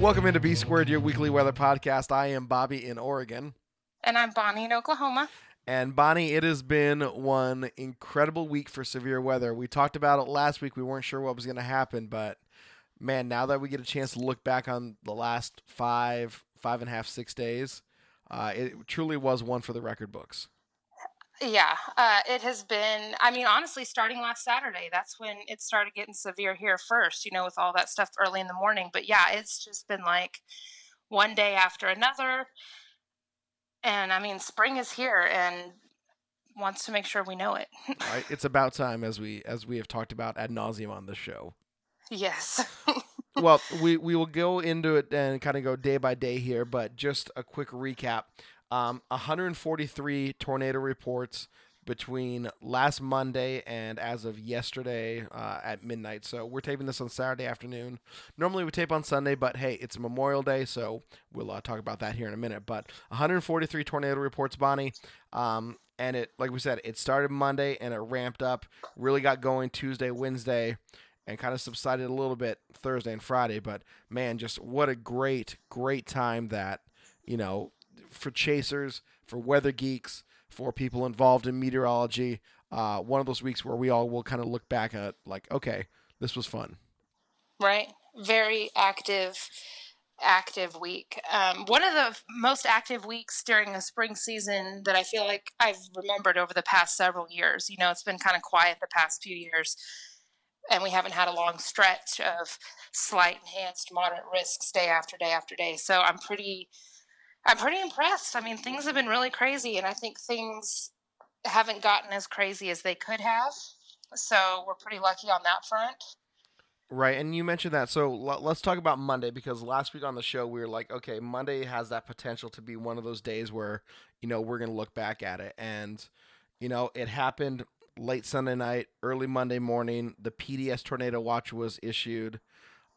Welcome into B Squared, your weekly weather podcast. I am Bobby in Oregon. And I'm Bonnie in Oklahoma. And Bonnie, it has been one incredible week for severe weather. We talked about it last week. We weren't sure what was going to happen, but man, now that we get a chance to look back on the last five, five and a half, six days, uh, it truly was one for the record books. Yeah, uh, it has been, I mean, honestly, starting last Saturday, that's when it started getting severe here first, you know, with all that stuff early in the morning. But yeah, it's just been like one day after another. And I mean, spring is here and wants to make sure we know it. Right? it's about time, as we as we have talked about ad nauseum on the show. yes. well, we, we will go into it and kind of go day by day here, but just a quick recap. Um, 143 tornado reports between last Monday and as of yesterday uh, at midnight. So we're taping this on Saturday afternoon. Normally we tape on Sunday, but hey, it's Memorial Day, so we'll uh, talk about that here in a minute. But 143 tornado reports, Bonnie. Um, and it, like we said, it started Monday and it ramped up, really got going Tuesday, Wednesday and kind of subsided a little bit Thursday and Friday. But man, just what a great, great time that, you know, for chasers, for weather geeks, for people involved in meteorology. Uh, one of those weeks where we all will kind of look back at, like, okay, this was fun. right? Very active, active week. Um, one of the most active weeks during the spring season that I feel like I've remembered over the past several years. You know, it's been kind of quiet the past few years, and we haven't had a long stretch of slight enhanced moderate risks day after day after day. So I'm pretty, I'm pretty impressed. I mean, things have been really crazy, and I think things haven't gotten as crazy as they could have. So we're pretty lucky on that front. Right, and you mentioned that. So l- let's talk about Monday because last week on the show we were like, okay, Monday has that potential to be one of those days where you know we're gonna look back at it, and you know it happened late Sunday night, early Monday morning. The PDS tornado watch was issued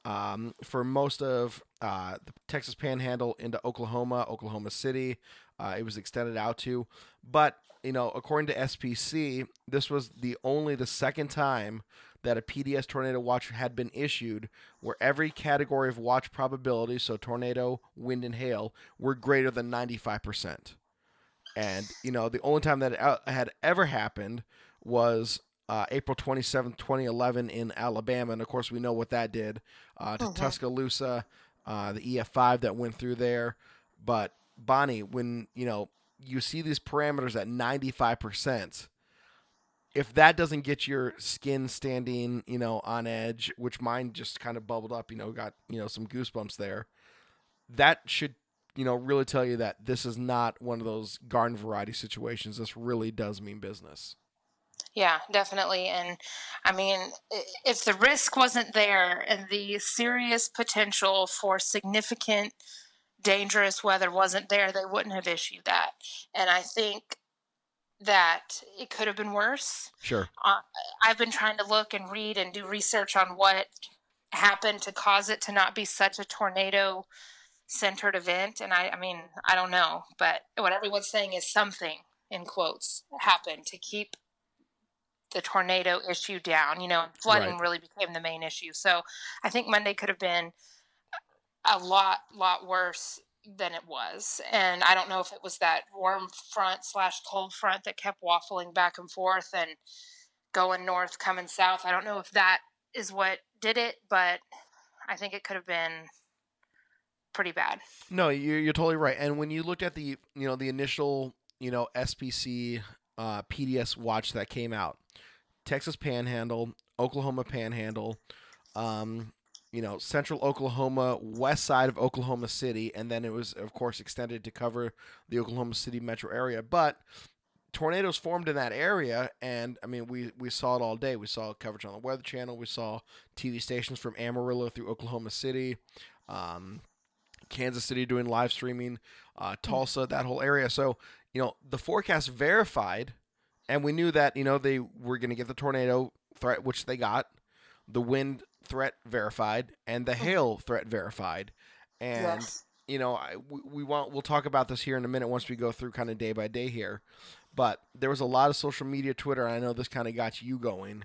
um, for most of uh, the Texas Panhandle into Oklahoma, Oklahoma City. Uh, it was extended out to, but you know, according to SPC, this was the only the second time that a PDS tornado watch had been issued where every category of watch probability, so tornado, wind, and hail, were greater than 95%. And, you know, the only time that it uh, had ever happened was uh, April 27th, 2011 in Alabama. And of course, we know what that did uh, to Mhm. Tuscaloosa, uh, the EF5 that went through there. But, Bonnie, when, you know, you see these parameters at 95%, if that doesn't get your skin standing, you know, on edge, which mine just kind of bubbled up, you know, got, you know, some goosebumps there, that should, you know, really tell you that this is not one of those garden variety situations. This really does mean business. Yeah, definitely. And I mean, if the risk wasn't there and the serious potential for significant dangerous weather wasn't there, they wouldn't have issued that. And I think that it could have been worse. Sure. Uh, I've been trying to look and read and do research on what happened to cause it to not be such a tornado centered event. And I, I mean, I don't know, but what everyone's saying is something in quotes happened to keep the tornado issue down. You know, and flooding Right. really became the main issue. So I think Monday could have been a lot, lot worse than it was. And I don't know if it was that warm front slash cold front that kept waffling back and forth and going north, coming south. I don't know if that is what did it, but I think it could have been pretty bad. No, you're, you're totally right. And when you looked at the, you know, the initial, you know, SPC uh, PDS watch that came out, Texas Panhandle, Oklahoma Panhandle, um, you know, central Oklahoma, west side of Oklahoma City, and then it was, of course, extended to cover the Oklahoma City metro area. But tornadoes formed in that area, and I mean, we we saw it all day. We saw coverage on the Weather Channel. We saw TV stations from Amarillo through Oklahoma City. Um, Kansas City doing live streaming, uh, Tulsa, that whole area. So you know the forecast verified, and we knew that you know they were going to get the tornado threat, which they got, the wind threat verified, and the hail threat verified, and Yes. you know I, we, we want we'll talk about this here in a minute once we go through kind of day by day here, but there was a lot of social media, Twitter, and I know this kind of got you going.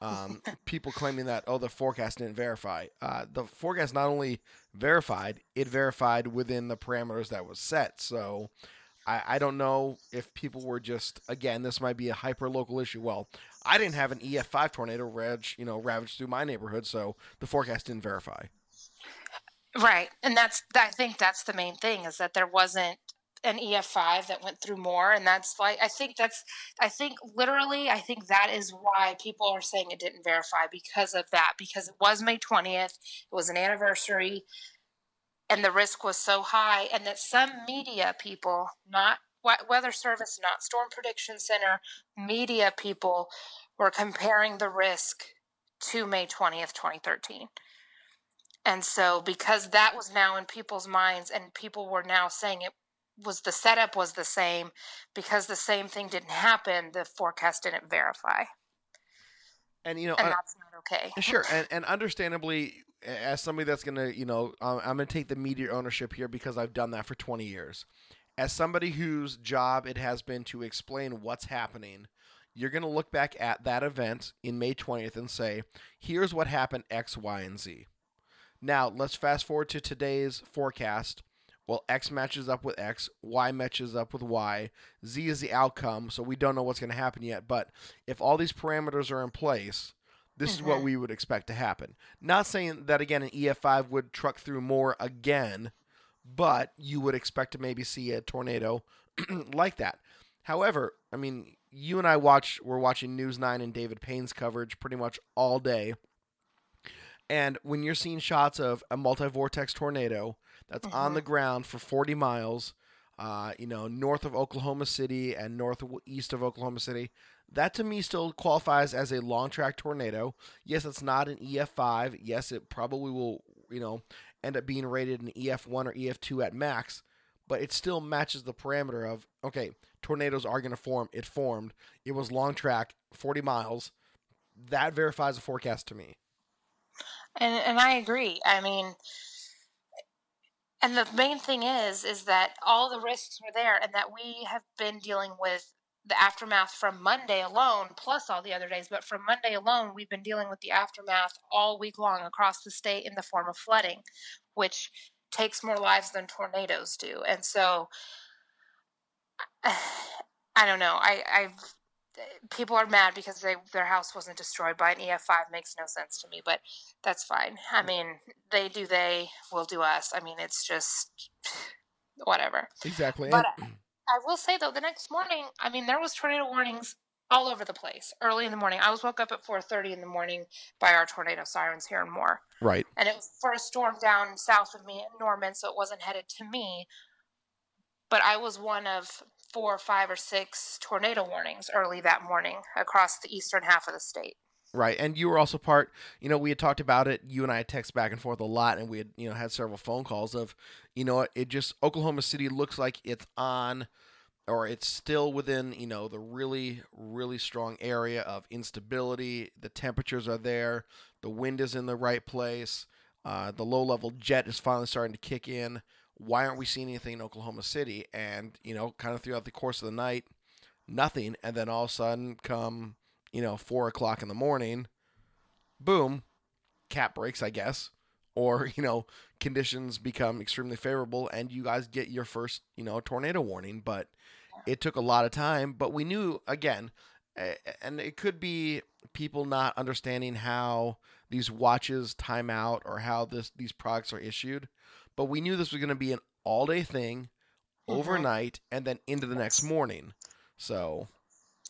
Um, people claiming that oh the forecast didn't verify. Uh, the forecast not only verified, it verified within the parameters that was set. So I, I don't know if people were just again this might be a hyper local issue. Well, I didn't have an EF5 tornado rage you know ravage through my neighborhood, so the forecast didn't verify. Right, and that's I think that's the main thing is that there wasn't an EF5 that went through Moore, and that's why I think that's I think literally I think that is why people are saying it didn't verify because of that because it was May twentieth, it was an anniversary, and the risk was so high, and that some media people, not weather service, not storm prediction center, media people were comparing the risk to May twentieth, twenty thirteen. And so, because that was now in people's minds, and people were now saying it was the setup was the same, because the same thing didn't happen, the forecast didn't verify, And you know, and I- that's not okay. Sure, and, and understandably, as somebody that's gonna, you know, um, I'm gonna take the media ownership here because I've done that for 20 years. As somebody whose job it has been to explain what's happening, you're gonna look back at that event in May 20th and say, "Here's what happened X, Y, and Z." Now let's fast forward to today's forecast. Well, X matches up with X, Y matches up with Y, Z is the outcome, so we don't know what's going to happen yet. But if all these parameters are in place, this is what Mhm. we would expect to happen. Not saying that again an EF5 would truck through Moore again, but you would expect to maybe see a tornado like that. However, I mean, you and I watch we're watching News 9 and David Payne's coverage pretty much all day. And when you're seeing shots of a multi-vortex tornado that's on Mhm. the ground for 40 miles, uh, you know, north of Oklahoma City and northeast of Oklahoma City, that to me still qualifies as a long track tornado. Yes, it's not an EF5. Yes, it probably will, you know, end up being rated an EF1 or EF2 at max, but it still matches the parameter of okay, tornadoes are going to form. It formed. It was long track, 40 miles. That verifies a forecast to me. And and I agree. I mean, and the main thing is is that all the risks were there, and that we have been dealing with the aftermath from Monday alone, plus all the other days. But from Monday alone, we've been dealing with the aftermath all week long across the state in the form of flooding, which takes more lives than tornadoes do. And so, I don't know. I I've people are mad because they their house wasn't destroyed by an EF5 makes no sense to me, but that's fine. I mean, they do they, we'll do us. I mean, it's just whatever. Exactly. But and- I will say though, the next morning, I mean, there was tornado warnings all over the place early in the morning. I was woke up at 4:30 in the morning by our tornado sirens here in Moore, right. and it was for a storm down south of me in Norman, so it wasn't headed to me. But I was one of four, five, or six tornado warnings early that morning across the eastern half of the state. Right, and you were also part. You know, we had talked about it. You and I had text back and forth a lot, and we had you know had several phone calls of, you know, it just Oklahoma City looks like it's on, or it's still within you know the really really strong area of instability. The temperatures are there, the wind is in the right place, uh, the low level jet is finally starting to kick in. Why aren't we seeing anything in Oklahoma City? And you know, kind of throughout the course of the night, nothing, and then all of a sudden come you know, four o'clock in the morning, boom, cap breaks, I guess, or you know, conditions become extremely favorable, and you guys get your first, you know, tornado warning. But it took a lot of time, but we knew again, and it could be people not understanding how these watches time out or how this these products are issued, but we knew this was going to be an all day thing, Mhm. overnight, and then into the next morning. So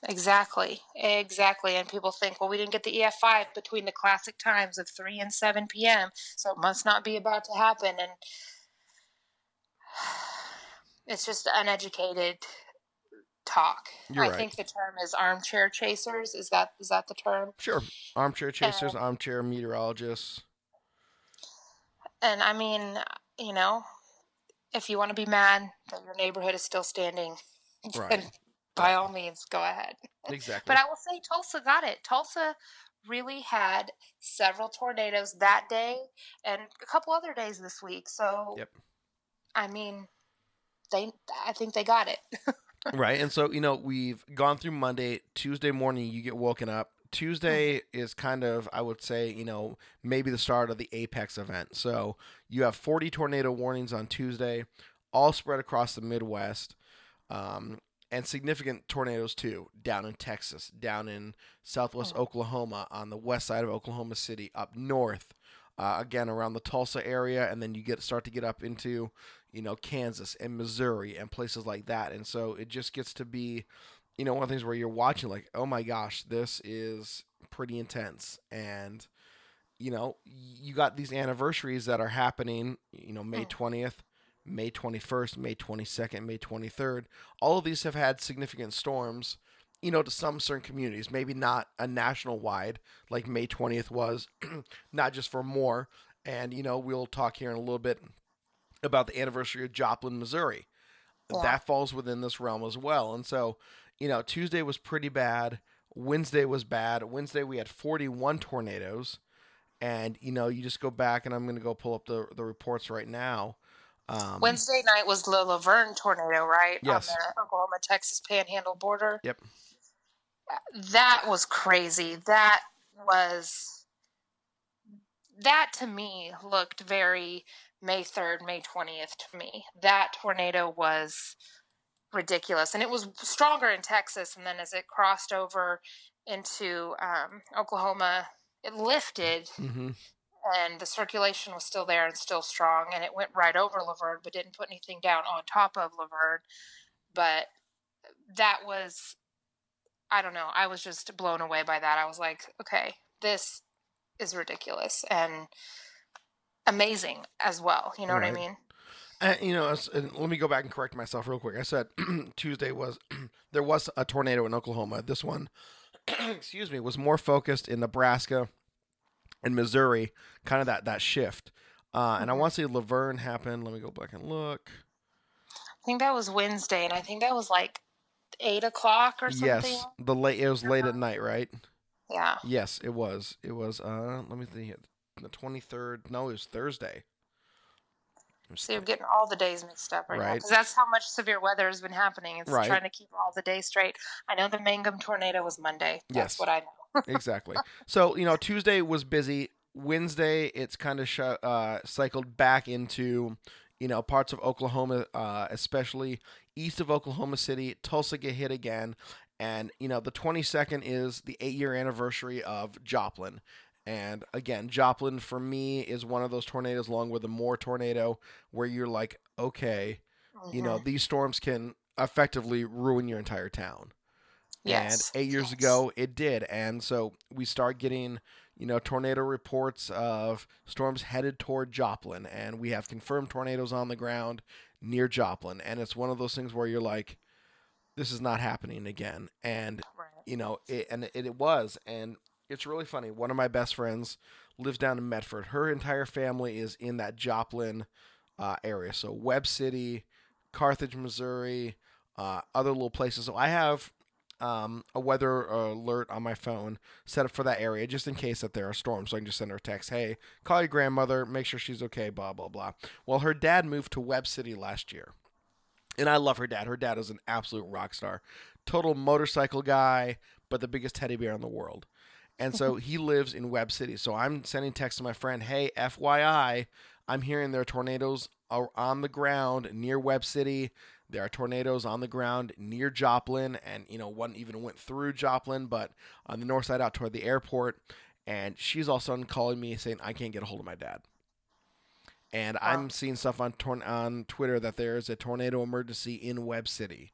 Exactly, exactly. And people think, well, we didn't get the EF5 between the classic times of 3 and 7 p.m., so it must not be about to happen. And it's just uneducated talk. You're I right. think the term is armchair chasers. Is that is that the term? Sure. Armchair chasers, armchair meteorologists. And I mean, you know, if you want to be mad that your neighborhood is still standing, Right. By all means, go ahead. Exactly. But I will say Tulsa got it. Tulsa really had several tornadoes that day and a couple other days this week. So, Yep. I mean, they I think they got it. right. And so, you know, we've gone through Monday, Tuesday morning, you get woken up. Tuesday is kind of, I would say, you know, maybe the start of the apex event. So you have 40 tornado warnings on Tuesday, all spread across the Midwest, um, and significant tornadoes too, down in Texas, down in southwest Oklahoma, on the west side of Oklahoma City, up north, uh, again around the Tulsa area, and then you get start to get up into, you know, Kansas and Missouri and places like that. And so it just gets to be, you know, one of the things where you're watching like, oh my gosh, this is pretty intense. And, you know, you got these anniversaries that are happening, you know, May 20th, May 21st, May 22nd, May 23rd. All of these have had significant storms, you know, to some certain communities. Maybe not a national wide like May 20th was, not just for Moore. And, you know, we'll talk here in a little bit about the anniversary of Joplin, Missouri. Yeah. That falls within this realm as well. And so, you know, Tuesday was pretty bad. Wednesday was bad. Wednesday we had 41 tornadoes. And, you know, you just go back and I'm going to go pull up the, the reports right now. Um, Wednesday night was the Laverne tornado, right? Yes. On the Oklahoma Texas panhandle border. Yep. That was crazy. That was that to me looked very May 3rd, May 20th to me. That tornado was ridiculous. And it was stronger in Texas. And then as it crossed over into um, Oklahoma, it lifted mhm. And the circulation was still there and still strong. And it went right over Laverne, but didn't put anything down on top of Laverne. But that was, I don't know, I was just blown away by that. I was like, okay, this is ridiculous and amazing as well. You know what I mean? And, you know, and let me go back and correct myself real quick. I said Tuesday was there was a tornado in Oklahoma. This one, excuse me, was more focused in Nebraska and Missouri. Kind of that that shift. Uh, and I want to say Laverne happened. Let me go back and look. I think that was Wednesday, and I think that was like eight o'clock or something. Yes, the late. It was late at night, right? Yeah. Yes, it was. It was. Uh, let me think. The twenty third. No, it was Thursday. I'm So you're getting all the days mixed up right, now because that's how much severe weather has been happening. It's Right. trying to keep all the days straight. I know the Mangum tornado was Monday. That's Yes. what I know. Exactly. So you know, Tuesday was busy. Wednesday, it's kind of sh- uh, cycled back into you know parts of Oklahoma, uh, especially east of Oklahoma City. Tulsa get hit again, and you know the 22nd is the eight year anniversary of Joplin. And again, Joplin for me is one of those tornadoes, along with the Moore tornado, where you're like, okay, you know, Mhm. these storms can effectively ruin your entire town. Yes, And eight years yes. ago, it did. And so we start getting, you know, tornado reports of storms headed toward Joplin. And we have confirmed tornadoes on the ground near Joplin. And it's one of those things where you're like, this is not happening again. And, Right. you know, it, and it, it was. And it's really funny. One of my best friends lives down in Medford. Her entire family is in that Joplin uh, area. So Webb City, Carthage, Missouri, uh, other little places. So I have um, a weather alert on my phone set up for that area just in case that there are storms. So I can just send her a text, hey, call your grandmother, make sure she's okay, blah, blah, blah. Well, her dad moved to Webb City last year. And I love her dad. Her dad is an absolute rock star. Total motorcycle guy, but the biggest teddy bear in the world. And so he lives in Webb City. So I'm sending text to my friend, hey, FYI, I'm hearing there are tornadoes are on the ground near Webb City. There are tornadoes on the ground near Joplin, and you know one even went through Joplin, but on the north side out toward the airport. And she's all of a sudden calling me saying I can't get a hold of my dad. And I'm seeing stuff on torn on Twitter that there is a tornado emergency in Webb City,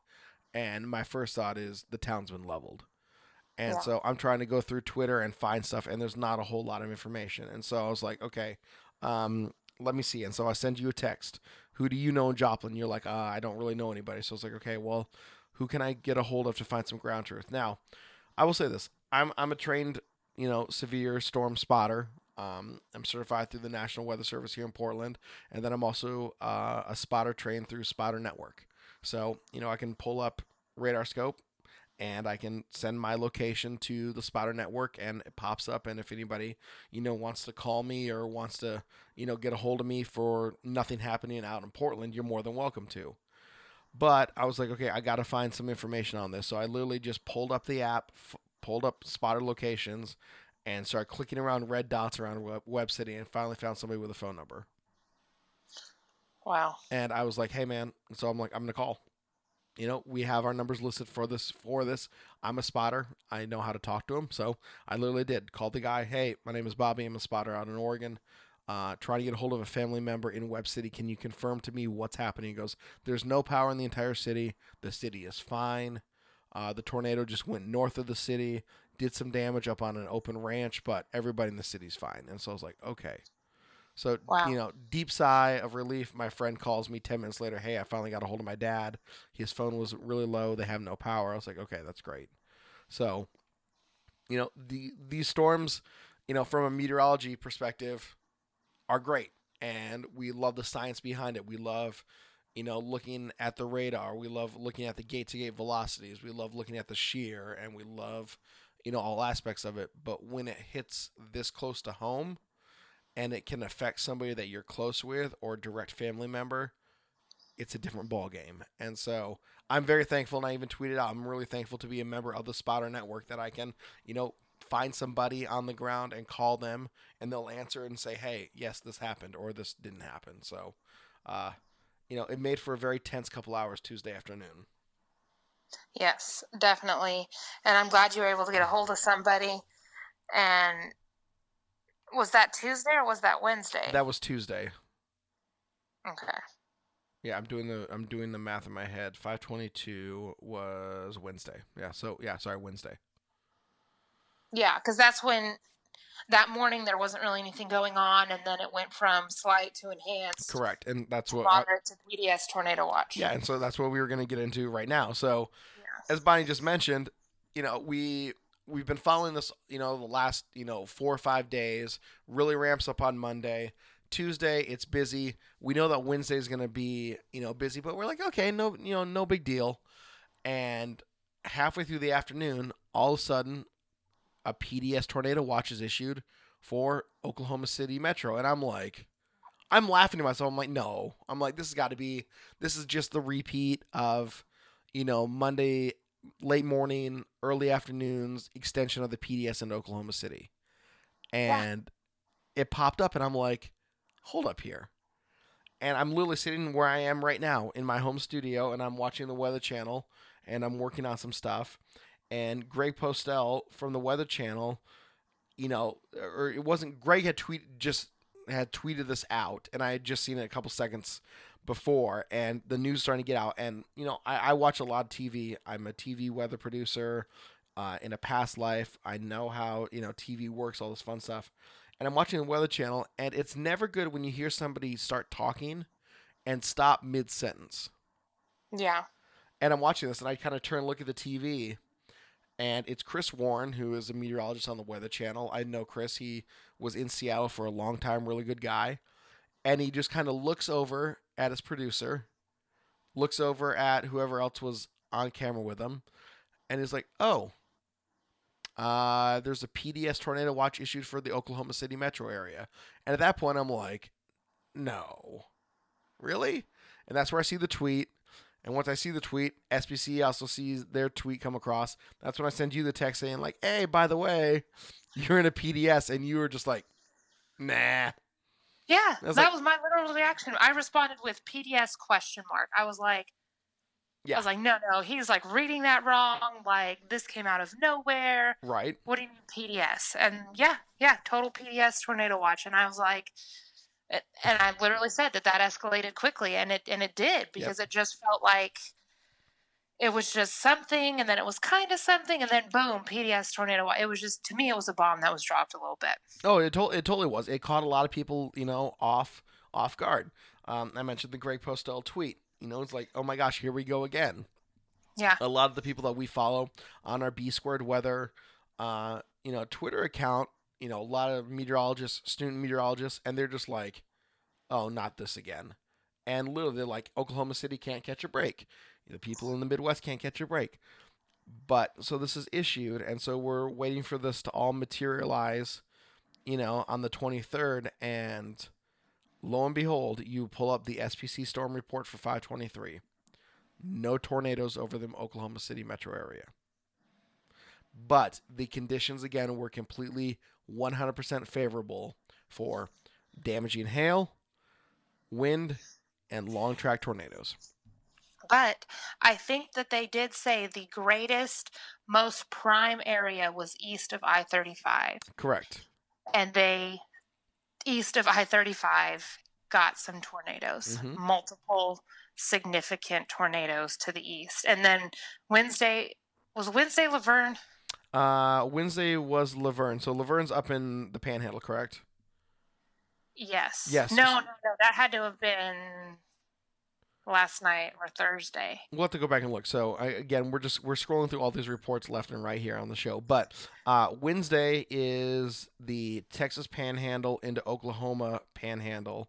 and my first thought is the town's been leveled. And Yeah. so I'm trying to go through Twitter and find stuff, and there's not a whole lot of information. And so I was like, okay, um, let me see. And so I send you a text. Who do you know in Joplin? You're like, uh, I don't really know anybody. So it's like, okay, well, who can I get a hold of to find some ground truth? Now, I will say this: I'm I'm a trained, you know, severe storm spotter. Um, I'm certified through the National Weather Service here in Portland, and then I'm also uh, a spotter trained through Spotter Network. So you know I can pull up RadarScope and I can send my location to the spotter network and it pops up and if anybody you know wants to call me or wants to you know get a hold of me for nothing happening out in Portland you're more than welcome to but I was like okay I got to find some information on this so I literally just pulled up the app f- pulled up spotter locations and started clicking around red dots around web, Webb City and finally found somebody with a phone number Wow. and I was like, "Hey, man!" So I'm like, "I'm gonna call." You know, we have our numbers listed for this. For this, I'm a spotter. I know how to talk to him, so I literally did. Called the guy. Hey, my name is Bobby. I'm a spotter out in Oregon. Uh, trying to get a hold of a family member in Webb City. Can you confirm to me what's happening? He goes, "There's no power in the entire city. The city is fine. Uh, the tornado just went north of the city, did some damage up on an open ranch, but everybody in the city's fine." And so I was like, "Okay." So Wow. you know, deep sigh of relief. My friend calls me ten minutes later. Hey, I finally got a hold of my dad. His phone was really low. They have no power. I was like, okay, that's great. So, you know, the these storms, you know, from a meteorology perspective, are great, and we love the science behind it. We love, you know, looking at the radar. We love looking at the gate-to-gate velocities. We love looking at the shear, and we love, you know, all aspects of it. But when it hits this close to home and it can affect somebody that you're close with or direct family member, it's a different ball game. And so I'm very thankful, and I even tweeted out, I'm really thankful to be a member of the Spotter Network that I can, you know, find somebody on the ground and call them, and they'll answer and say, hey, yes, this happened, or this didn't happen. So, uh, you know, it made for a very tense couple hours Tuesday afternoon. Yes, definitely. And I'm glad you were able to get a hold of somebody. And was that Tuesday or was that Wednesday? That was Tuesday. okay. Yeah, I'm doing the I'm doing the math in my head. 522 was Wednesday. Yeah, so yeah, sorry, Wednesday. Yeah, because that's when that morning there wasn't really anything going on, and then it went from slight to enhanced, Correct, and that's what. Uh, I, to PDS tornado watch. yeah, and so that's what we were going to get into right now. So, Yeah. as Bonnie just mentioned, you know, we we've been following this, you know, the last you know four or five days. Really ramps up on Monday. Tuesday, it's busy. We know that Wednesday is going to be, you know, busy, but we're like, okay, no, you know, no big deal. And halfway through the afternoon, all of a sudden, a PDS tornado watch is issued for Oklahoma City Metro, and I'm like, I'm laughing to myself. I'm like, no. I'm like, this has got to be. This is just the repeat of, you know, Monday late morning, early afternoons extension of the PDS in Oklahoma City, and it popped up, and I'm like, hold up here. And I'm literally sitting where I am right now in my home studio, and I'm watching the Weather Channel, and I'm working on some stuff. And Greg Postel from the Weather Channel, you know, or it wasn't Greg had tweet just had tweeted this out, and I had just seen it a couple seconds before, and the news starting to get out. And you know, I, I watch a lot of TV. I'm a TV weather producer. Uh, in a past life, I know how you know TV works, all this fun stuff. And I'm watching the Weather Channel, and it's never good when you hear somebody start talking and stop mid sentence. Yeah. And I'm watching this, and I kind of turn and look at the TV, and it's Chris Warren, who is a meteorologist on the Weather Channel. I know Chris; he was in Seattle for a long time, really good guy. And he just kind of looks over at his producer, looks over at whoever else was on camera with him, and is like, "Oh, uh, there's a PDS tornado watch issued for the Oklahoma City metro area." And at that point, I'm like, "No, really?" And that's where I see the tweet. And once I see the tweet, SPC also sees their tweet come across. That's when I send you the text saying like, "Hey, by the way, you're in a PDS," and you were just like, "Nah." Yeah, was that like- was my literal reaction. I responded with PDS question mark. I was like, Yeah. I was like, no, no, he's like reading that wrong. Like this came out of nowhere. Right. What do you mean PDS? And yeah, yeah, total PDS tornado watch. And I was like, and and I literally said that that escalated quickly, and it and it did because it just felt like it was just something, and then it was kind of something, and then boom, PDS tornado. It was just to me, it was a bomb that was dropped a little bit. Oh, it, to- it totally was. It caught a lot of people, you know, off off guard. Um, I mentioned the Greg Postel tweet. You know, it's like, oh my gosh, here we go again. Yeah, A lot of the people that we follow on our B squared weather, uh, you know, Twitter account you know, a lot of meteorologists, student meteorologists, and they're just like, oh, not this again. And literally, they're like, Oklahoma City can't catch a break. The people in the Midwest can't catch a break. But so this is issued, and so we're waiting for this to all materialize, you know, on the 23rd. And lo and behold, you pull up the SPC storm report for 523. No tornadoes over the Oklahoma City metro area. But the conditions, again, were completely 100% favorable for damaging hail, wind, and long track tornadoes. But I think that they did say the greatest, most prime area was east of I 35. Correct. And they, east of I 35, got some tornadoes, Mhm. multiple significant tornadoes to the east. And then Wednesday, was Wednesday Laverne? Uh, Wednesday was Laverne. So Laverne's up in the Panhandle, correct? Yes. Yes. No, no, no. That had to have been last night or Thursday. We'll have to go back and look. So I, again, we're just we're scrolling through all these reports left and right here on the show. But uh, Wednesday is the Texas Panhandle into Oklahoma Panhandle,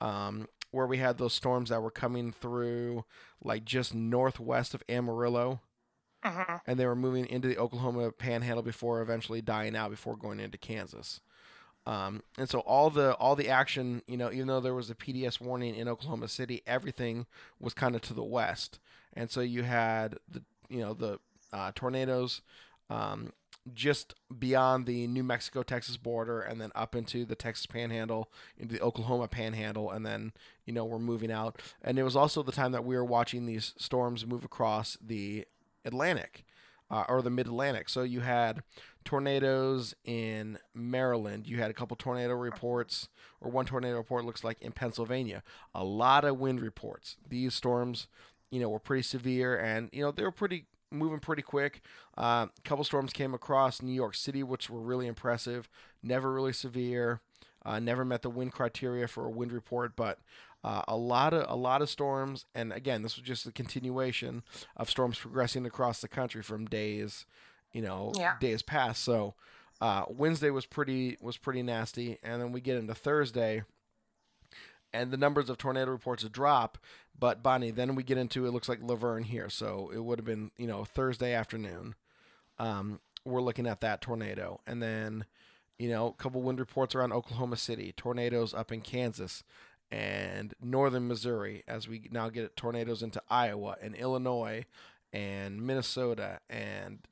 um, where we had those storms that were coming through like just northwest of Amarillo, hmm and they were moving into the Oklahoma Panhandle before eventually dying out before going into Kansas. Um, and so all the all the action, you know, even though there was a PDS warning in Oklahoma City, everything was kind of to the west, and so you had the you know the uh, tornadoes um, just beyond the New Mexico Texas border, and then up into the Texas Panhandle, into the Oklahoma Panhandle, and then you know we're moving out. And it was also the time that we were watching these storms move across the Atlantic. Uh, or the mid Atlantic. So you had tornadoes in Maryland. You had a couple tornado reports, or one tornado report looks like in Pennsylvania. A lot of wind reports. These storms, you know, were pretty severe, and you know they were pretty moving pretty quick. Uh, a couple storms came across New York City, which were really impressive. Never really severe. Uh, never met the wind criteria for a wind report, but uh, a lot of a lot of storms. And again, this was just the continuation of storms progressing across the country from days, you know, Yeah. days past. So uh, Wednesday was pretty was pretty nasty, and then we get into Thursday, and the numbers of tornado reports drop. But Bonnie, then we get into it looks like Laverne here, so it would have been you know Thursday afternoon. Um, we're looking at that tornado, and then you know a couple wind reports around Oklahoma City, tornadoes up in Kansas and northern Missouri, as we now get tornadoes into Iowa and Illinois and Minnesota and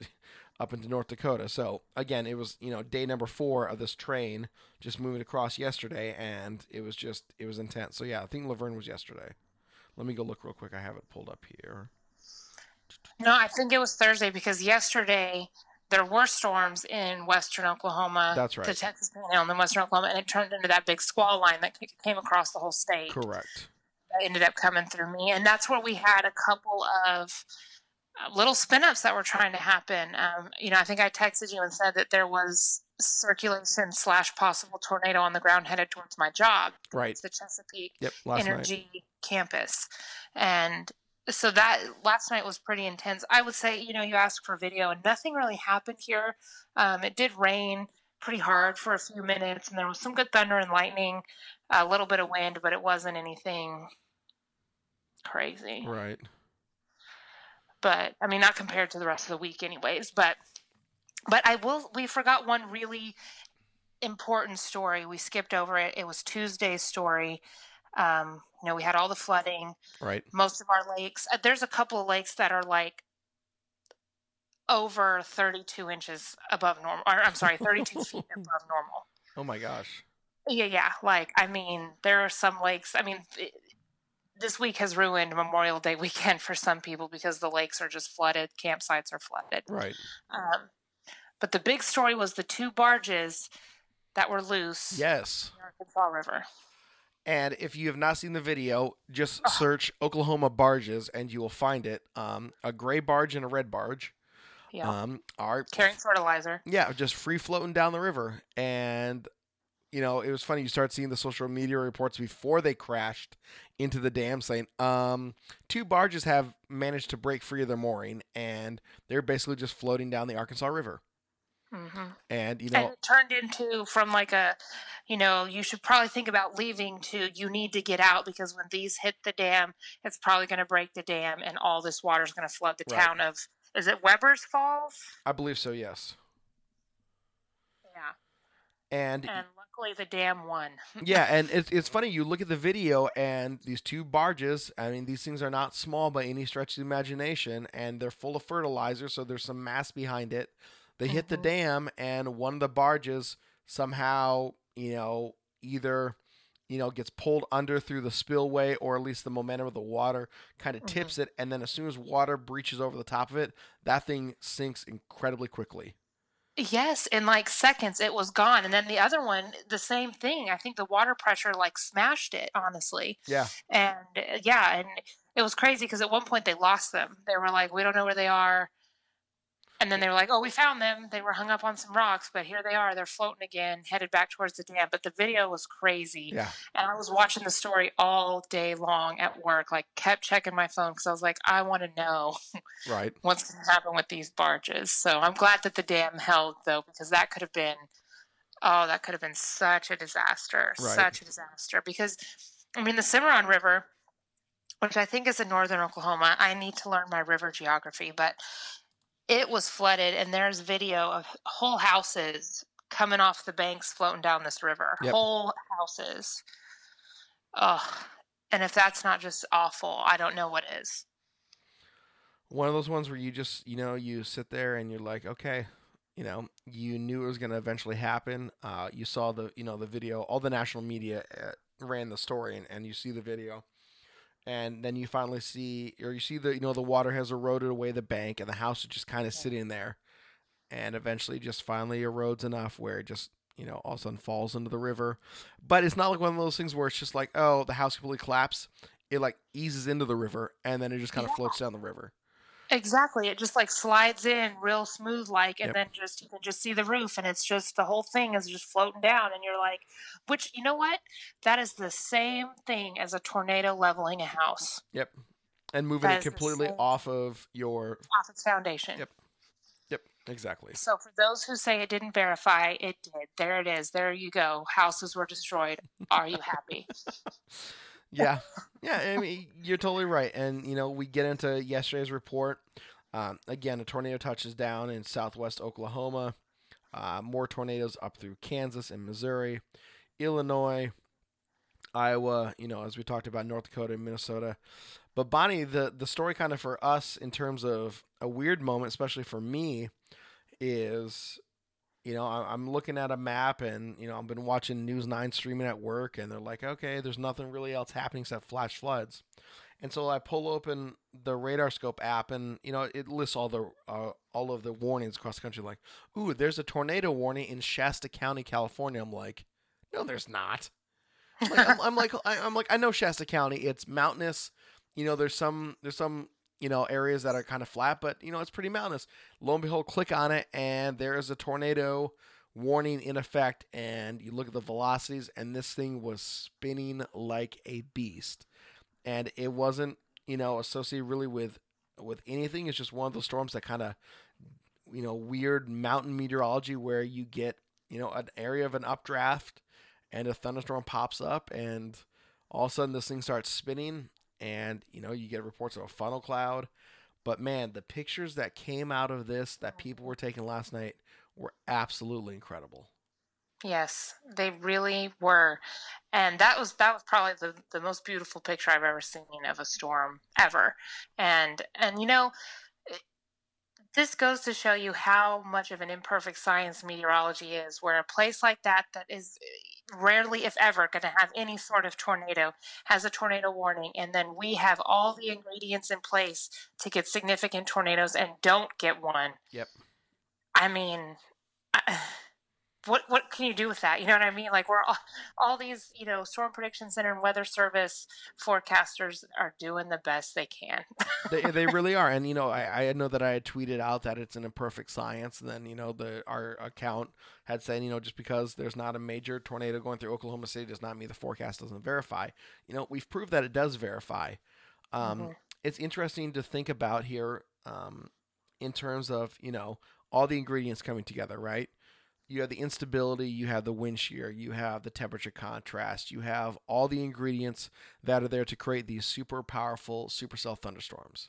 up into North Dakota. So again, it was you know day number four of this train just moving across yesterday, and it was just it was intense. So yeah, I think Laverne was yesterday. Let me go look real quick. I have it pulled up here. No, I think it was Thursday because yesterday there were storms in western Oklahoma, That's right. the Texas Panhandle, and western Oklahoma, and it turned into that big squall line that came across the whole state. Correct. That ended up coming through me, and that's where we had a couple of little spin-ups that were trying to happen. Um, you know, I think I texted you and said that there was circulation slash possible tornado on the ground headed towards my job. Right. It's the Chesapeake Yep. Last night. energy campus and so that last night was pretty intense i would say you know you asked for video and nothing really happened here um, it did rain pretty hard for a few minutes and there was some good thunder and lightning a little bit of wind but it wasn't anything crazy Right. But I mean, not compared to the rest of the week, anyways. But but I will. We forgot one really important story. We skipped over it. It was Tuesday's story. Um, you know, we had all the flooding. Right. Most of our lakes. uh, There's a couple of lakes that are like over 32 inches above normal. Or I'm sorry, 32 feet above normal. Oh my gosh. Yeah, yeah. Like, I mean, there are some lakes. I mean, this week has ruined Memorial Day weekend for some people because the lakes are just flooded, campsites are flooded. Right. Um, but the big story was the two barges that were loose Yes. in the Arkansas River. And if you have not seen the video, just Ah. search Oklahoma barges and you will find it. Um, a gray barge and a red barge Yeah, um, are carrying fertilizer. yeah, just free floating down the river. And you know, it was funny. You start seeing the social media reports before they crashed into the dam, saying um, two barges have managed to break free of their mooring, and they're basically just floating down the Arkansas River. hmm And you And know, it turned into from like a, you know, you should probably think about leaving to you need to get out because when these hit the dam, it's probably going to break the dam and all this water is going to flood the Right. town of, is it Webbers Falls? I believe so. Yes. Yeah. And And the damn one. yeah, and it's it's funny. You look at the video, and these two barges. I mean, these things are not small by any stretch of the imagination, and they're full of fertilizer. So there's some mass behind it. They hit the Mhm. dam, and one of the barges somehow, you know, either you know gets pulled under through the spillway, or at least the momentum of the water kind of Mhm. tips it, and then as soon as water breaches over the top of it, that thing sinks incredibly quickly. Yes, in like seconds it was gone. And then the other one, the same thing. I think the water pressure like smashed it, honestly. Yeah. And yeah, and it was crazy because at one point they lost them. They were like, we don't know where they are. And then they were like, oh, we found them. They were hung up on some rocks, but here they are. They're floating again, headed back towards the dam. But the video was crazy. Yeah. And I was watching the story all day long at work, like kept checking my phone because I was like, I want to know Right. what's going to happen with these barges. So I'm glad that the dam held, though, because that could have been, oh, that could have been such a disaster, Right. such a disaster. Because, I mean, the Cimarron River, which I think is in northern Oklahoma, I need to learn my river geography, but it was flooded, and there's video of whole houses coming off the banks floating down this river. Yep. Whole houses. Oh, and if that's not just awful, I don't know what is. one of those ones where you just you know you sit there and you're like okay you know you knew it was going to eventually happen uh, you saw the you know the video all the national media uh, ran the story and, and you see the video and then you finally see or you see the you know the water has eroded away the bank and the house is just kind of sitting there. And eventually just finally erodes enough where it just you know all of a sudden falls into the river. But it's not like one of those things where it's just like oh the house completely collapsed it like eases into the river and then it just kind of Yeah. floats down the river Exactly. It just like slides in real smooth like and Yep. then just you can just see the roof and it's just the whole thing is just floating down and you're like which you know what? That is the same thing as a tornado leveling a house Yep. And moving That it completely off of your. off its foundation. Yep. Yep. Exactly. So for those who say it didn't verify, it did. There it is. There you go. Houses were destroyed. Are you happy? Yeah. Yeah. I mean, you're totally right. And, you know, we get into yesterday's report. Um, again, a tornado touches down in southwest Oklahoma. Uh, more tornadoes up through Kansas and Missouri, Illinois, Iowa, you know, as we talked about, North Dakota and Minnesota. But Bonnie, the, the story kind of for us in terms of a weird moment, especially for me, is you know, I'm looking at a map and, you know, I've been watching News 9 streaming at work and they're like, okay, there's nothing really else happening except flash floods. And so I pull open the RadarScope app and, you know, it lists all the, uh, all of the warnings across the country. Like, ooh, there's a tornado warning in Shasta County, California. I'm like, no, there's not. Like, I'm, I'm like, I, I'm like, I know Shasta County. It's mountainous. You know, there's some, there's some, you know, areas that are kind of flat, but you know, it's pretty mountainous. Lo and behold, click on it, and there is a tornado warning in effect. And you look at the velocities, and this thing was spinning like a beast. And it wasn't, you know, associated really with with anything. It's just one of those storms that kind of, you know, weird mountain meteorology where you get, you know, an area of an updraft, and a thunderstorm pops up, and all of a sudden this thing starts spinning and you know you get reports of a funnel cloud but man the pictures that came out of this that people were taking last night were absolutely incredible Yes, they really were. And that was that was probably the, the most beautiful picture I've ever seen of a storm ever. And and you know this goes to show you how much of an imperfect science meteorology is where a place like that that is rarely if ever going to have any sort of tornado has a tornado warning and then we have all the ingredients in place to get significant tornadoes and don't get one. Yep. I mean, I, what what can you do with that? You know what I mean? Like we're all, all these, you know, storm prediction center and weather service forecasters are doing the best they can. they, they really are and you know I, I know that i had tweeted out that it's an imperfect science and then you know the our account had said you know just because there's not a major tornado going through oklahoma city does not mean the forecast doesn't verify you know we've proved that it does verify um, Mhm. it's interesting to think about here um, in terms of you know all the ingredients coming together, right? You have the instability, you have the wind shear, you have the temperature contrast, you have all the ingredients that are there to create these super powerful supercell thunderstorms.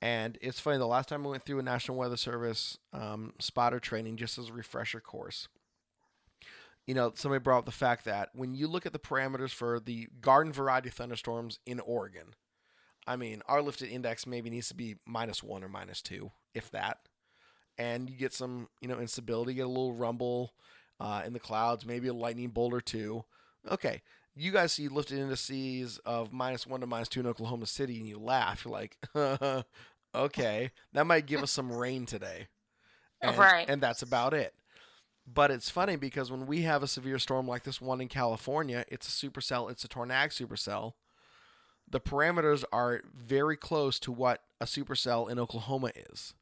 And it's funny, the last time I went through a National Weather Service um, spotter training, just as a refresher course, you know, somebody brought up the fact that when you look at the parameters for the garden variety thunderstorms in Oregon, I mean, our lifted index maybe needs to be minus one or minus two, if that. And you get some, you know, instability, get a little rumble uh, in the clouds, maybe a lightning bolt or two. Okay, you guys see lifted indices of minus one to minus two in Oklahoma City, and you laugh. You're like, okay, that might give us some rain today. And, Right. And that's about it. But it's funny because when we have a severe storm like this one in California, it's a supercell, it's a tornadic supercell. The parameters are very close to what a supercell in Oklahoma is.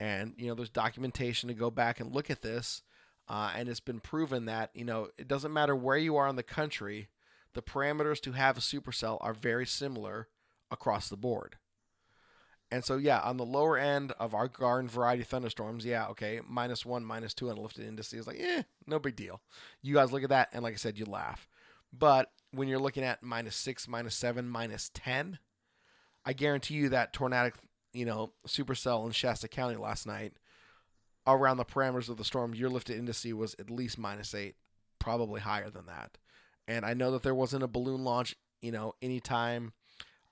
And, you know, there's documentation to go back and look at this. Uh, and it's been proven that, you know, it doesn't matter where you are in the country, the parameters to have a supercell are very similar across the board. And so, yeah, on the lower end of our garden variety thunderstorms, yeah, okay, minus one, minus two on lifted indices, like, eh, no big deal. You guys look at that, and like I said, you laugh. But when you're looking at minus six, minus seven, minus 10, I guarantee you that tornadic, you know, supercell in Shasta County last night, around the parameters of the storm, your lifted indice was at least minus eight, probably higher than that. And I know that there wasn't a balloon launch, you know, anytime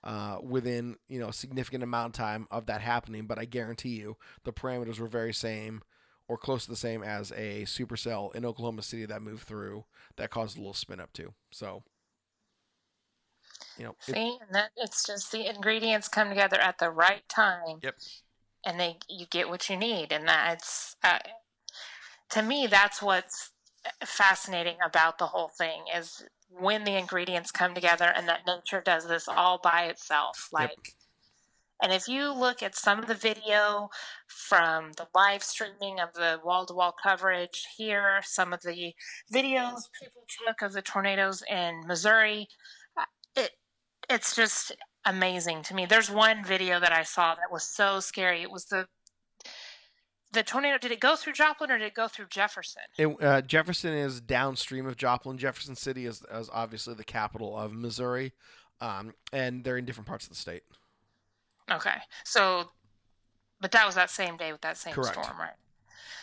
uh, within you know a significant amount of time of that happening. But I guarantee you the parameters were very same or close to the same as a supercell in Oklahoma City that moved through that caused a little spin up too. So you know, it- See, and that it's just the ingredients come together at the right time. Yep. And they you get what you need, and that's uh, to me that's what's fascinating about the whole thing is when the ingredients come together and that nature does this all by itself. Yep. Like, and if you look at some of the video from the live streaming of the wall to wall coverage here, some of the videos people took of the tornadoes in Missouri, uh, it's just amazing to me. There's one video that I saw that was so scary. It was the the tornado. Did it go through Joplin or did it go through Jefferson? It, uh, Jefferson is downstream of Joplin. Jefferson City is, is obviously the capital of Missouri, um, and they're in different parts of the state. Okay, so but that was that same day with that same Correct. storm, right?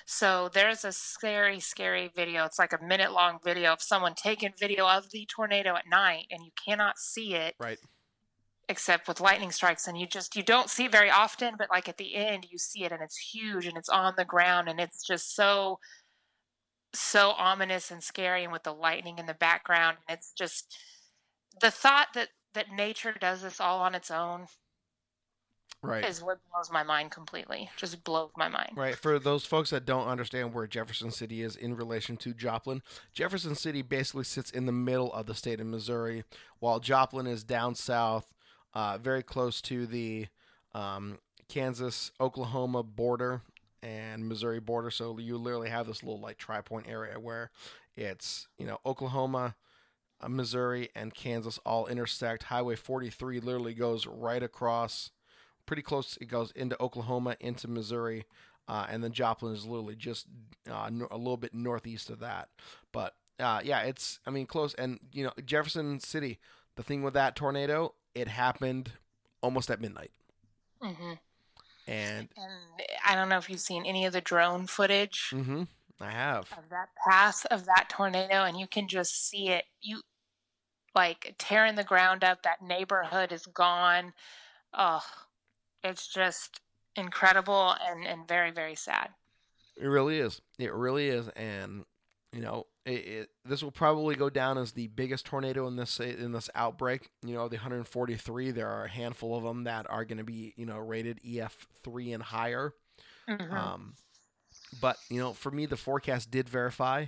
So there's a scary, scary video. It's like a minute long video of someone taking video of the tornado at night, and you cannot see it Right. except with lightning strikes and you just you don't see it very often but like at the end you see it and it's huge and it's on the ground and it's just so so ominous and scary and with the lightning in the background and it's just the thought that that nature does this all on its own Right. is what blows my mind completely just blows my mind Right. For those folks that don't understand where Jefferson City is in relation to Joplin, Jefferson City basically sits in the middle of the state of Missouri, while Joplin is down south, uh, very close to the um, Kansas Oklahoma border and Missouri border. So you literally have this little like tri point area where it's, you know, Oklahoma. Uh, Missouri and Kansas all intersect. Highway 43 literally goes right across pretty close. It goes into Oklahoma, into Missouri, uh, and then Joplin is literally just uh, no, a little bit northeast of that. But uh, yeah, it's I mean close. And you know Jefferson City. The thing with that tornado, it happened almost at midnight, hmm and and i don't know if you've seen any of the drone footage hmm I have. of that path of that tornado and you can just see it you like tearing the ground up that neighborhood is gone oh it's just incredible and and very very sad It really is. It really is, and you know, it, it, this will probably go down as the biggest tornado in this in this outbreak. You know, the 143. There are a handful of them that are going to be you know rated EF three and higher. Mhm. Um, but you know, for me, the forecast did verify,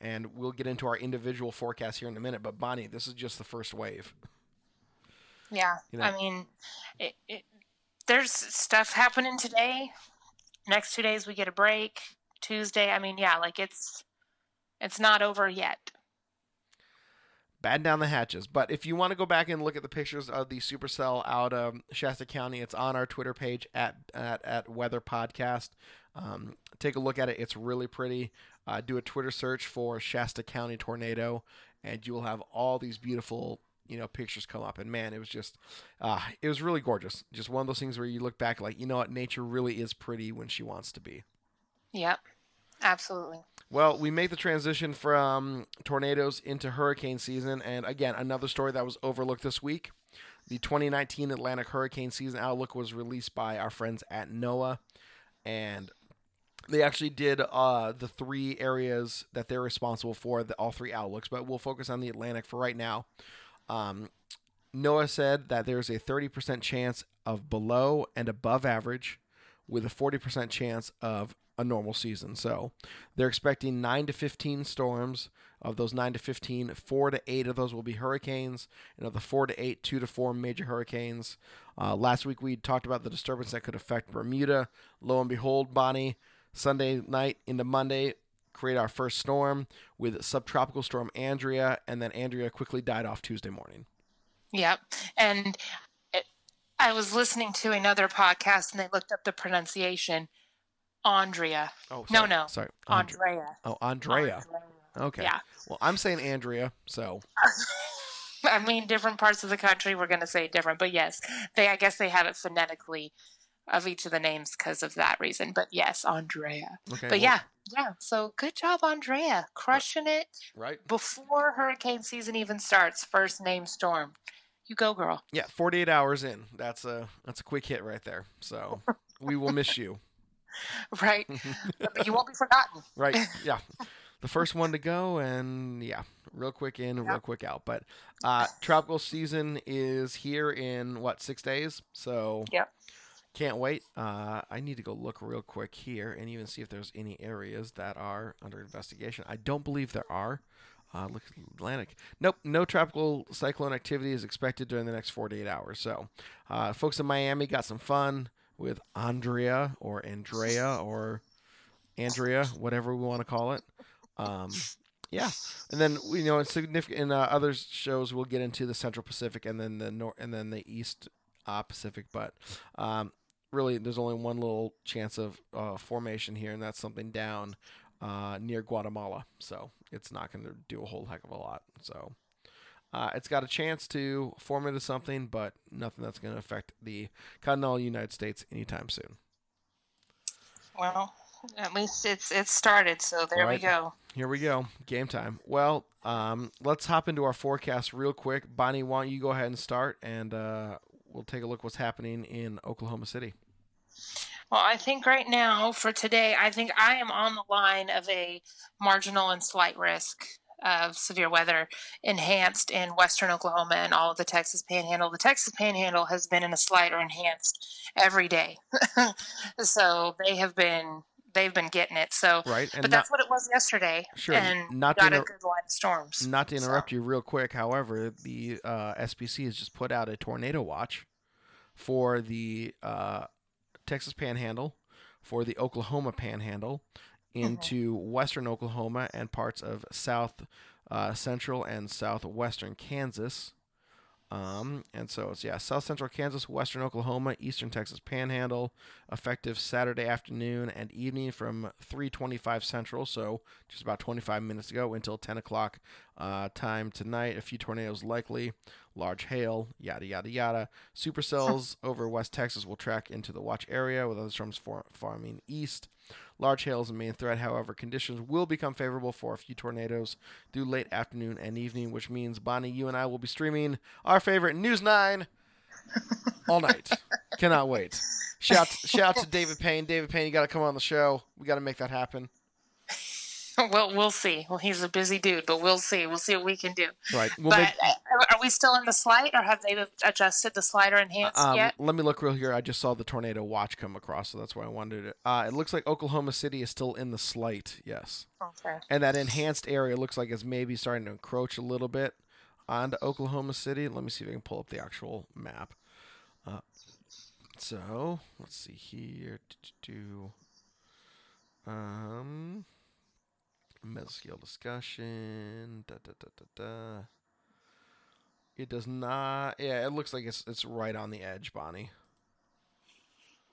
and we'll get into our individual forecast here in a minute. But Bonnie, this is just the first wave. yeah you know- i mean it, it, there's stuff happening today next two days we get a break tuesday i mean yeah like it's it's not over yet batten down the hatches. But if you want to go back and look at the pictures of the supercell out of Shasta County, it's on our Twitter page at at, at Weather Podcast. Um, take a look at it. It's really pretty. Uh, do a Twitter search for Shasta County tornado, and you will have all these beautiful you know pictures come up. And man it was just uh, it was really gorgeous. Just one of those things where you look back like you know what? Nature really is pretty when she wants to be. Yep. Absolutely. well we make the transition from tornadoes into hurricane season. And again another story that was overlooked this week. The 2019 atlantic hurricane season outlook was released by our friends at noaa. And they actually did uh, the three areas that they're responsible for, the, all three outlooks, but we'll focus on the Atlantic for right now. Um, NOAA said that there's a 30% chance of below and above average, with a 40% chance of a normal season. So they're expecting 9 to 15 storms. Of those 9 to 15, 4 to 8 of those will be hurricanes. And of the 4 to 8, 2 to 4 major hurricanes. Uh, last week we talked about the disturbance that could affect Bermuda. Lo and behold, Bonnie, Sunday night into Monday, create our first storm with subtropical storm Andrea, and then Andrea quickly died off Tuesday morning. Yep. And it, I was listening to another podcast and they looked up the pronunciation. Andrea. Oh, No, sorry. no. Sorry. Andre- Andrea. oh, Andrea. Andrea. Okay. Yeah. Well, I'm saying Andrea, so I mean, different parts of the country, we're going to say different. But yes, they. I guess they have it phonetically of each of the names because of that reason. But yes, Andrea. okay. But well, yeah, yeah. So good job, Andrea, crushing it right. before hurricane season even starts. First name storm. You go, girl. Yeah, 48 hours in. That's a that's a quick hit right there. So we will miss you. Right, but you won't be forgotten. Right. Yeah. The first one to go, and yeah, real quick in, real quick out. But uh, tropical season is here in what six days? So Yep. Can't wait. Uh, I need to go look real quick here and even see if there's any areas that are under investigation. I don't believe there are. Uh, look Atlantic. Nope, no tropical cyclone activity is expected during the next 48 hours. So, uh, folks in Miami got some fun with Andrea or Andrea or Andrea, whatever we want to call it. Um, yeah, and then you know, in significant in uh, other shows, we'll get into the Central Pacific and then the North and then the East uh, Pacific. But um, really, there's only one little chance of uh, formation here, and that's something down uh, near Guatemala. So it's not going to do a whole heck of a lot. So uh, it's got a chance to form into something, but nothing that's going to affect the continental United States anytime soon. Well, at least it's it's started. So there Right. we go. Here we go, game time. Well, um, let's hop into our forecast real quick. Bonnie, why don't you go ahead and start, and uh, we'll take a look what's happening in Oklahoma City. Well, I think right now for today, I think I am on the line of a marginal and slight risk of severe weather enhanced in western Oklahoma and all of the Texas Panhandle. The Texas Panhandle has been in a slight or enhanced every day, so they have been they've been getting it. So, Right, and but not, that's what it was yesterday. Sure, and not got a good line of storms. not to So- interrupt you real quick. However, the uh, SPC has just put out a tornado watch for the uh, Texas Panhandle, for the Oklahoma Panhandle, into western Oklahoma and parts of south uh, central and southwestern Kansas. Um, and so it's yeah, south central Kansas, western Oklahoma, eastern Texas Panhandle, effective Saturday afternoon and evening from 3:25 Central, so just about 25 minutes ago until 10 o'clock uh, time tonight. A few tornadoes likely, large hail, yada yada yada. Supercells over West Texas will track into the watch area, with other storms for- forming east. Large hail is the main threat. However, conditions will become favorable for a few tornadoes through late afternoon and evening, which means Bonnie, you and I will be streaming our favorite News Nine all night. Cannot wait. Shout shout to David Payne. David Payne, you got to come on the show. We got to make that happen. well, we'll see. Well, he's a busy dude, but we'll see. We'll see what we can do. Right. We'll but make, uh, are we still in the slight, or have they adjusted the slider enhanced um, yet? let me look real here. I just saw the tornado watch come across, so that's why I wanted it. Uh, it looks like Oklahoma City is still in the slight. Yes. Okay. And that enhanced area looks like it's maybe starting to encroach a little bit onto Oklahoma City. Let me see if I can pull up the actual map. Uh, so let's see here. Do um mesoscale discussion. Da, da, da, da, da. It does not. Yeah, it looks like it's it's right on the edge, Bonnie.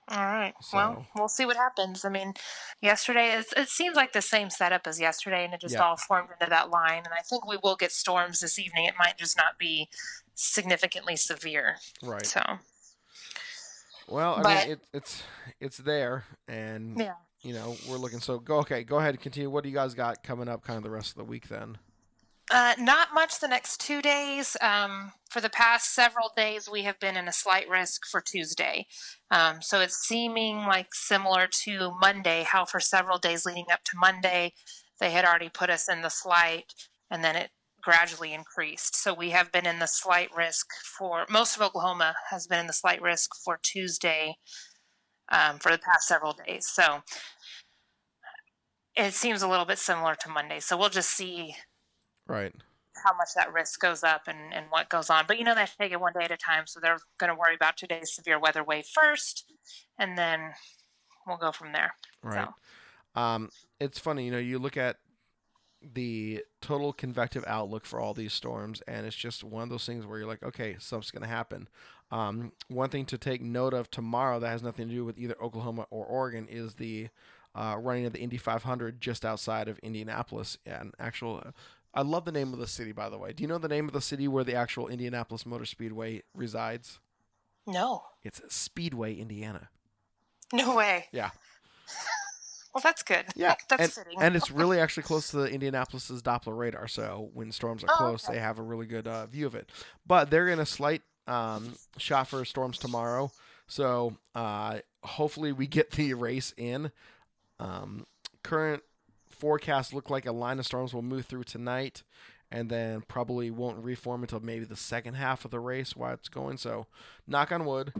All right. So- Well, we'll see what happens. I mean, yesterday it's, it seems like the same setup as yesterday, and it just Yeah. all formed into that line. And I think we will get storms this evening. It might just not be significantly severe. Right. So Well, I But- mean, it, it's it's there, and yeah. You know we're looking. So go okay. Go ahead and continue. What do you guys got coming up? Kind of the rest of the week then. Uh, not much the next two days. Um, for the past several days, we have been in a slight risk for Tuesday. Um, so it's seeming like similar to Monday, how for several days leading up to Monday, they had already put us in the slight and then it gradually increased. So we have been in the slight risk for most of Oklahoma has been in the slight risk for Tuesday um, for the past several days. So it seems a little bit similar to Monday. So we'll just see Right. how much that risk goes up and, and what goes on. But you know, they have to take it one day at a time. So they're going to worry about today's severe weather wave first, and then we'll go from there. Right. So, Um, it's funny, you know, you look at the total convective outlook for all these storms, and it's just one of those things where you're like, okay, something's going to happen. Um, one thing to take note of tomorrow that has nothing to do with either Oklahoma or Oregon is the uh, running of the Indy 500 just outside of Indianapolis. And actual, I love the name of the city, by the way. Do you know the name of the city where the actual Indianapolis Motor Speedway resides? no, It's Speedway, Indiana. no way. Yeah. Well, that's good. Yeah, that's and, fitting. and it's really actually close to the Indianapolis's Doppler radar. So when storms are Oh, close, okay. they have a really good uh, view of it. But they're in a slight um, shot for storms tomorrow. So uh, hopefully we get the race in. Um, current forecasts look like a line of storms will move through tonight, and then probably won't reform until maybe the second half of the race while it's going. So knock on wood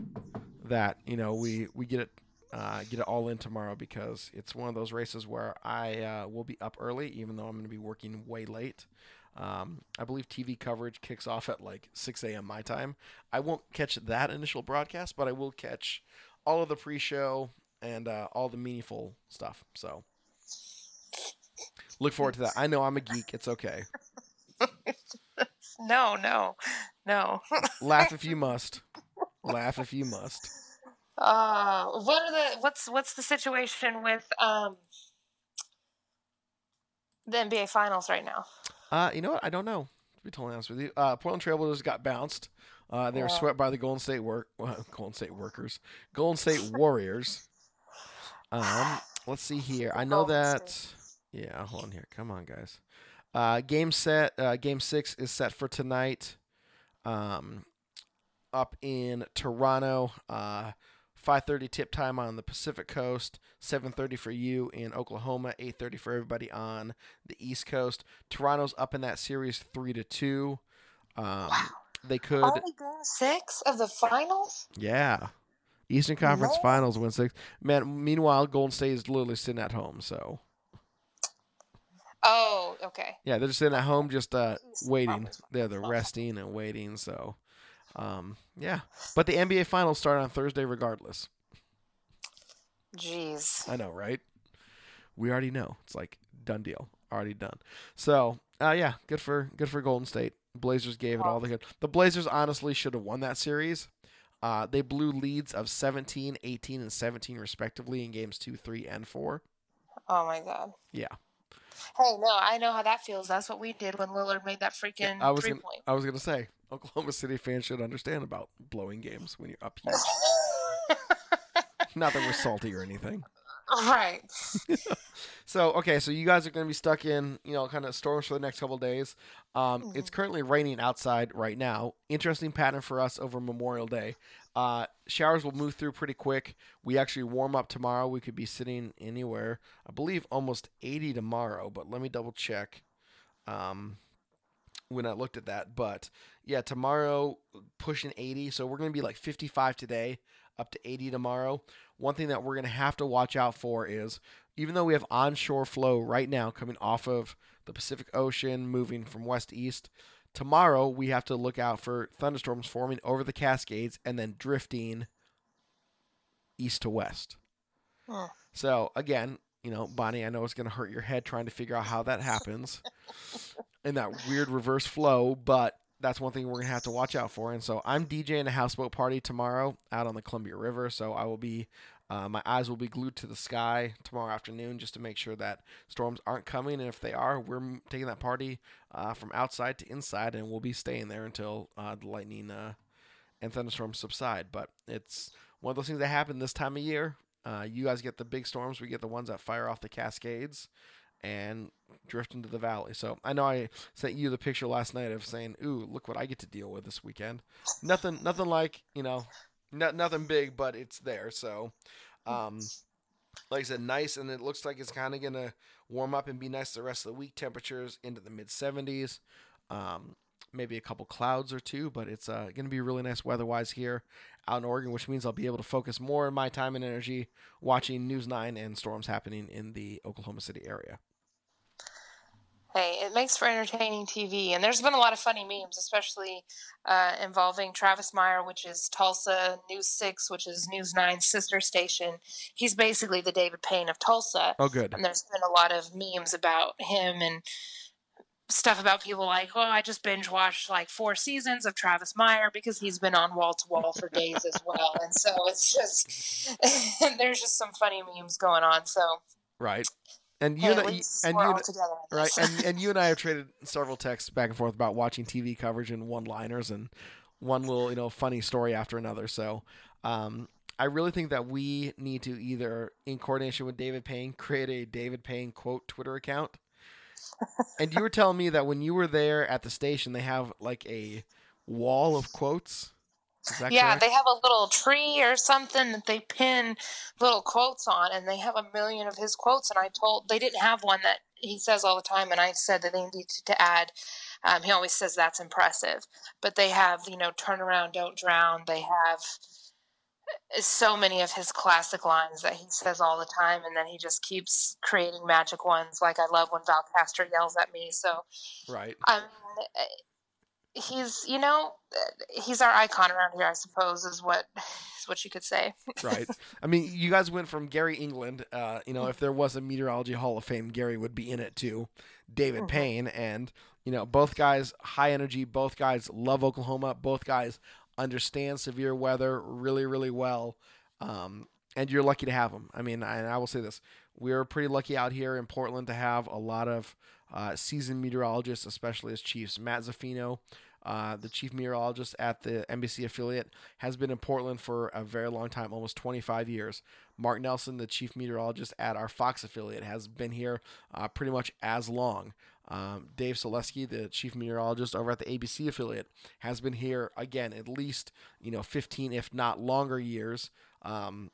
that you know we we get it uh, get it all in tomorrow because it's one of those races where I uh, will be up early, even though I'm going to be working way late. Um, I believe TV coverage kicks off at like 6 a.m. my time. I won't catch that initial broadcast, but I will catch all of the pre-show and uh, all the meaningful stuff. So look forward to that. I know I'm a geek. It's okay. no, no, no. Laugh if you must. Laugh if you must. Uh, what are the what's what's the situation with um the NBA Finals right now? Uh, you know what? I don't know. To be totally honest with you, uh, Portland Trailblazers got bounced. Uh, they were swept by the Golden State work, well, Golden State workers, Golden State Warriors. Um, let's see here. I know Golden that. Yeah, hold on here. Come on, guys. Uh, game set. Uh, game six is set for tonight. Um, up in Toronto. Uh, 5:30 tip time on the Pacific Coast. 7:30 for you in Oklahoma. 8:30 for everybody on the East Coast. Toronto's up in that series three to two. Um, They could, Only game six of the finals. yeah. Eastern Conference. Finals win six. Man, meanwhile, Golden State is literally sitting at home. So Oh, okay. yeah, they're just sitting at home, just uh, waiting. They're they're resting and waiting. So, um, yeah. But the NBA Finals start on Thursday, regardless. Jeez. I know, right? We already know. It's like done deal, already done. So, uh, yeah, good for good for Golden State. Blazers gave it all they could. The Blazers honestly should have won that series. Uh, they blew leads of 17, 18, and 17 respectively in games two, three, and four. Oh my god. Yeah, Hey, no, I know how that feels. That's what we did when Lillard made that freaking I was three gonna, point. I was gonna say Oklahoma City fans should understand about blowing games when you're up huge. Not that we're salty or anything. right. So okay, so you guys are going to be stuck in you know kind of storms for the next couple days. Um, It's currently raining outside right now. Interesting pattern for us over Memorial Day. Uh, showers will move through pretty quick. We actually warm up tomorrow. We could be sitting anywhere, I believe, almost 80 tomorrow. But let me double check. Um, when I looked at that, but yeah, tomorrow pushing 80. So we're going to be like 55 today, up to 80 tomorrow. One thing that we're going to have to watch out for is even though we have onshore flow right now coming off of the Pacific Ocean, moving from west to east, tomorrow we have to look out for thunderstorms forming over the Cascades and then drifting east to west. Hmm. So again, you know, Bonnie, I know it's going to hurt your head trying to figure out how that happens in that weird reverse flow, but that's one thing we're gonna have to watch out for. And so I'm DJing a houseboat party tomorrow out on the Columbia River. So I will be, uh, my eyes will be glued to the sky tomorrow afternoon just to make sure that storms aren't coming. And if they are, we're taking that party uh, from outside to inside, and we'll be staying there until uh, the lightning uh, and thunderstorms subside. But it's one of those things that happen this time of year. Uh, you guys get the big storms, we get the ones that fire off the Cascades and drift into the valley. So I know I sent you the picture last night of saying, "Ooh, look what I get to deal with this weekend." Nothing, nothing like you know, no, nothing big, but it's there. So, um, like I said, nice, and it looks like it's kind of gonna warm up and be nice the rest of the week. Temperatures into the mid 70s. Um, maybe a couple clouds or two, but it's uh, going to be really nice weather-wise here out in Oregon, which means I'll be able to focus more of my time and energy watching News 9 and storms happening in the Oklahoma City area. Hey, it makes for entertaining TV, and there's been a lot of funny memes, especially uh, involving Travis Meyer, which is Tulsa News Six, which is News Nine's sister station. He's basically the David Payne of Tulsa. Oh, good. And there's been a lot of memes about him and stuff about people like, oh, I just binge watched like four seasons of Travis Meyer because he's been on wall to wall for days as well. And so it's just, there's just some funny memes going on. So, right. And you hey, and, I, and you and- together. right and and you and I have traded several texts back and forth about watching TV coverage and one-liners and one little you know funny story after another. So um, I really think that we need to either, in coordination with David Payne, create a David Payne quote Twitter account. and you were telling me that when you were there at the station, they have like a wall of quotes. Yeah, correct? they have a little tree or something that they pin little quotes on, and they have a million of his quotes. And I told they didn't have one that he says all the time, and I said that they needed to add. Um, he always says that's impressive, but they have you know turn around, don't drown. They have so many of his classic lines that he says all the time, and then he just keeps creating magic ones. Like I love when Val Castor yells at me. So right. I mean, uh, he's you know uh, he's our icon around here. I suppose is what is what you could say. right. I mean, you guys went from Gary England. Uh, you know, if there was a meteorology Hall of Fame, Gary would be in it too. David Mhm. Payne, and you know, both guys high energy. Both guys love Oklahoma. Both guys understand severe weather really, really well. Um, and you're lucky to have them. I mean, and I will say this: we're pretty lucky out here in Portland to have a lot of uh, seasoned meteorologists, especially as Chiefs. Matt Zaffino, uh, the chief meteorologist at the NBC affiliate, has been in Portland for a very long time, almost 25 years. Mark Nelson, the chief meteorologist at our Fox affiliate, has been here uh, pretty much as long. Um, Dave Selesky, the chief meteorologist over at the ABC affiliate, has been here again at least you know 15, if not longer years. Um,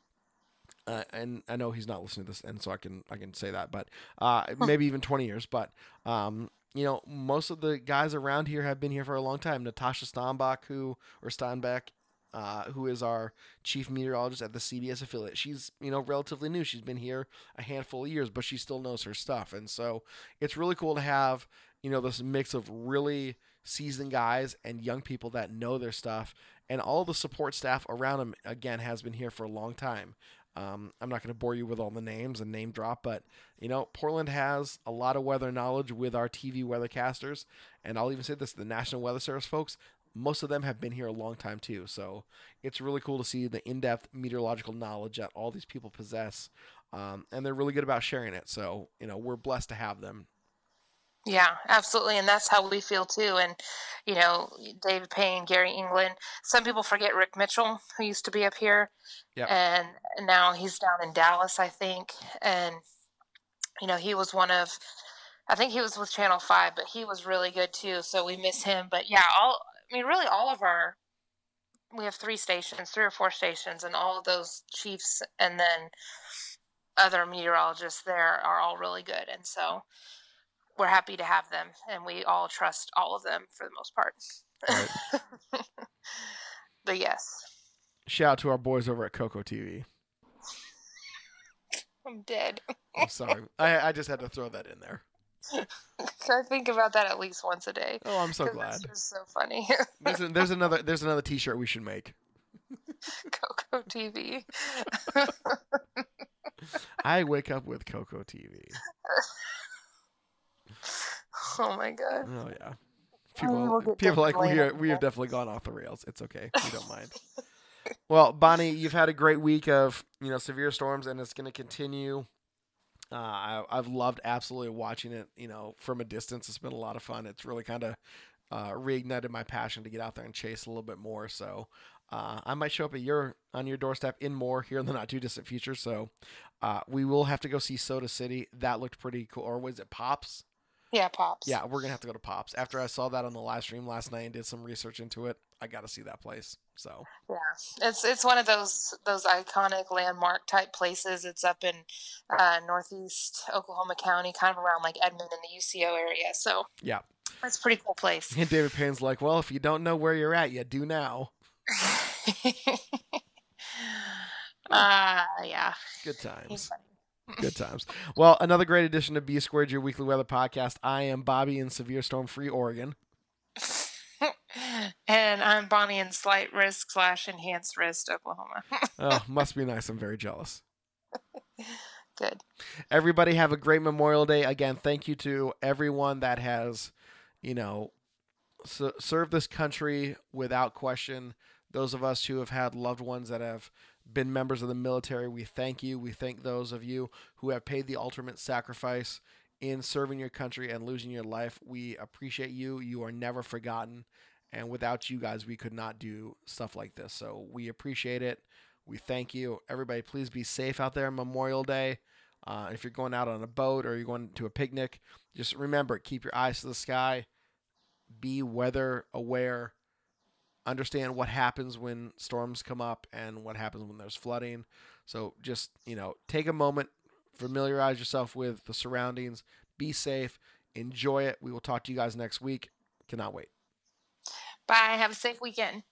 uh, and I know he's not listening to this, and so I can I can say that, but uh, maybe even 20 years. But um, you know, most of the guys around here have been here for a long time. Natasha Steinbach, who or Steinbeck, uh, who is our chief meteorologist at the CBS affiliate. She's you know relatively new. She's been here a handful of years, but she still knows her stuff, and so it's really cool to have you know this mix of really seasoned guys and young people that know their stuff, and all the support staff around them again has been here for a long time. Um, I'm not going to bore you with all the names and name drop, but you know, Portland has a lot of weather knowledge with our TV weathercasters, and I'll even say this: the National Weather Service folks, most of them have been here a long time too. So it's really cool to see the in-depth meteorological knowledge that all these people possess, um, and they're really good about sharing it. So you know, we're blessed to have them. Yeah, absolutely, and that's how we feel too. And you know, David Payne, Gary England. Some people forget Rick Mitchell, who used to be up here, Yep. and now he's down in Dallas, I think. And you know, he was one of, I think he was with Channel Five, but he was really good too. So we miss him. But yeah, all I mean, really, all of our we have three stations, three or four stations, and all of those chiefs and then other meteorologists there are all really good, and so we're happy to have them, and we all trust all of them for the most part. Right. but yes, Shout out to our boys over at KOCO TV. I'm dead. I'm sorry, I, I just had to throw that in there. I think about that at least once a day. Oh, I'm so glad. It's just so funny. There's, a, there's another there's another T-shirt we should make. KOCO TV. I wake up with KOCO TV. Oh my god. Oh yeah. People, we'll people like we are, we have definitely gone off the rails. It's okay. We don't mind. well, Bonnie, you've had a great week of you know severe storms, and it's going to continue. Uh, I, I've loved absolutely watching it. You know, from a distance, it's been a lot of fun. It's really kind of uh, reignited my passion to get out there and chase a little bit more. So uh, I might show up at your on your doorstep in more here in the not too distant future. So uh, we will have to go see Soda City. That looked pretty cool. Or was it Pops? Yeah, pops. Yeah, we're gonna have to go to Pops. After I saw that on the live stream last night and did some research into it, I got to see that place. So Yeah, it's it's one of those those iconic landmark type places. It's up in uh, northeast Oklahoma County, kind of around like Edmond and the UCO area. So yeah, it's a pretty cool place. and David Payne's like, well, if you don't know where you're at, you do now. uh, yeah, Good times. Good times. Well, another great edition of B Squared, your weekly weather podcast. I am Bobby in severe storm free Oregon. and I'm Bonnie in slight risk slash enhanced risk, Oklahoma. Oh, must be nice. I'm very jealous. Good. Everybody have a great Memorial Day. Again, thank you to everyone that has, you know, served this country without question. Those of us who have had loved ones that have been members of the military, we thank you. We thank those of you who have paid the ultimate sacrifice in serving your country and losing your life. We appreciate you. You are never forgotten. And without you guys, we could not do stuff like this. So we appreciate it. We thank you. Everybody, please be safe out there on Memorial Day. Uh, if you're going out on a boat or you're going to a picnic, just remember keep your eyes to the sky, be weather aware, understand what happens when storms come up and what happens when there's flooding. So just, you know, take a moment, familiarize yourself with the surroundings, be safe, enjoy it. We will talk to you guys next week. Cannot wait. Bye. Have a safe weekend.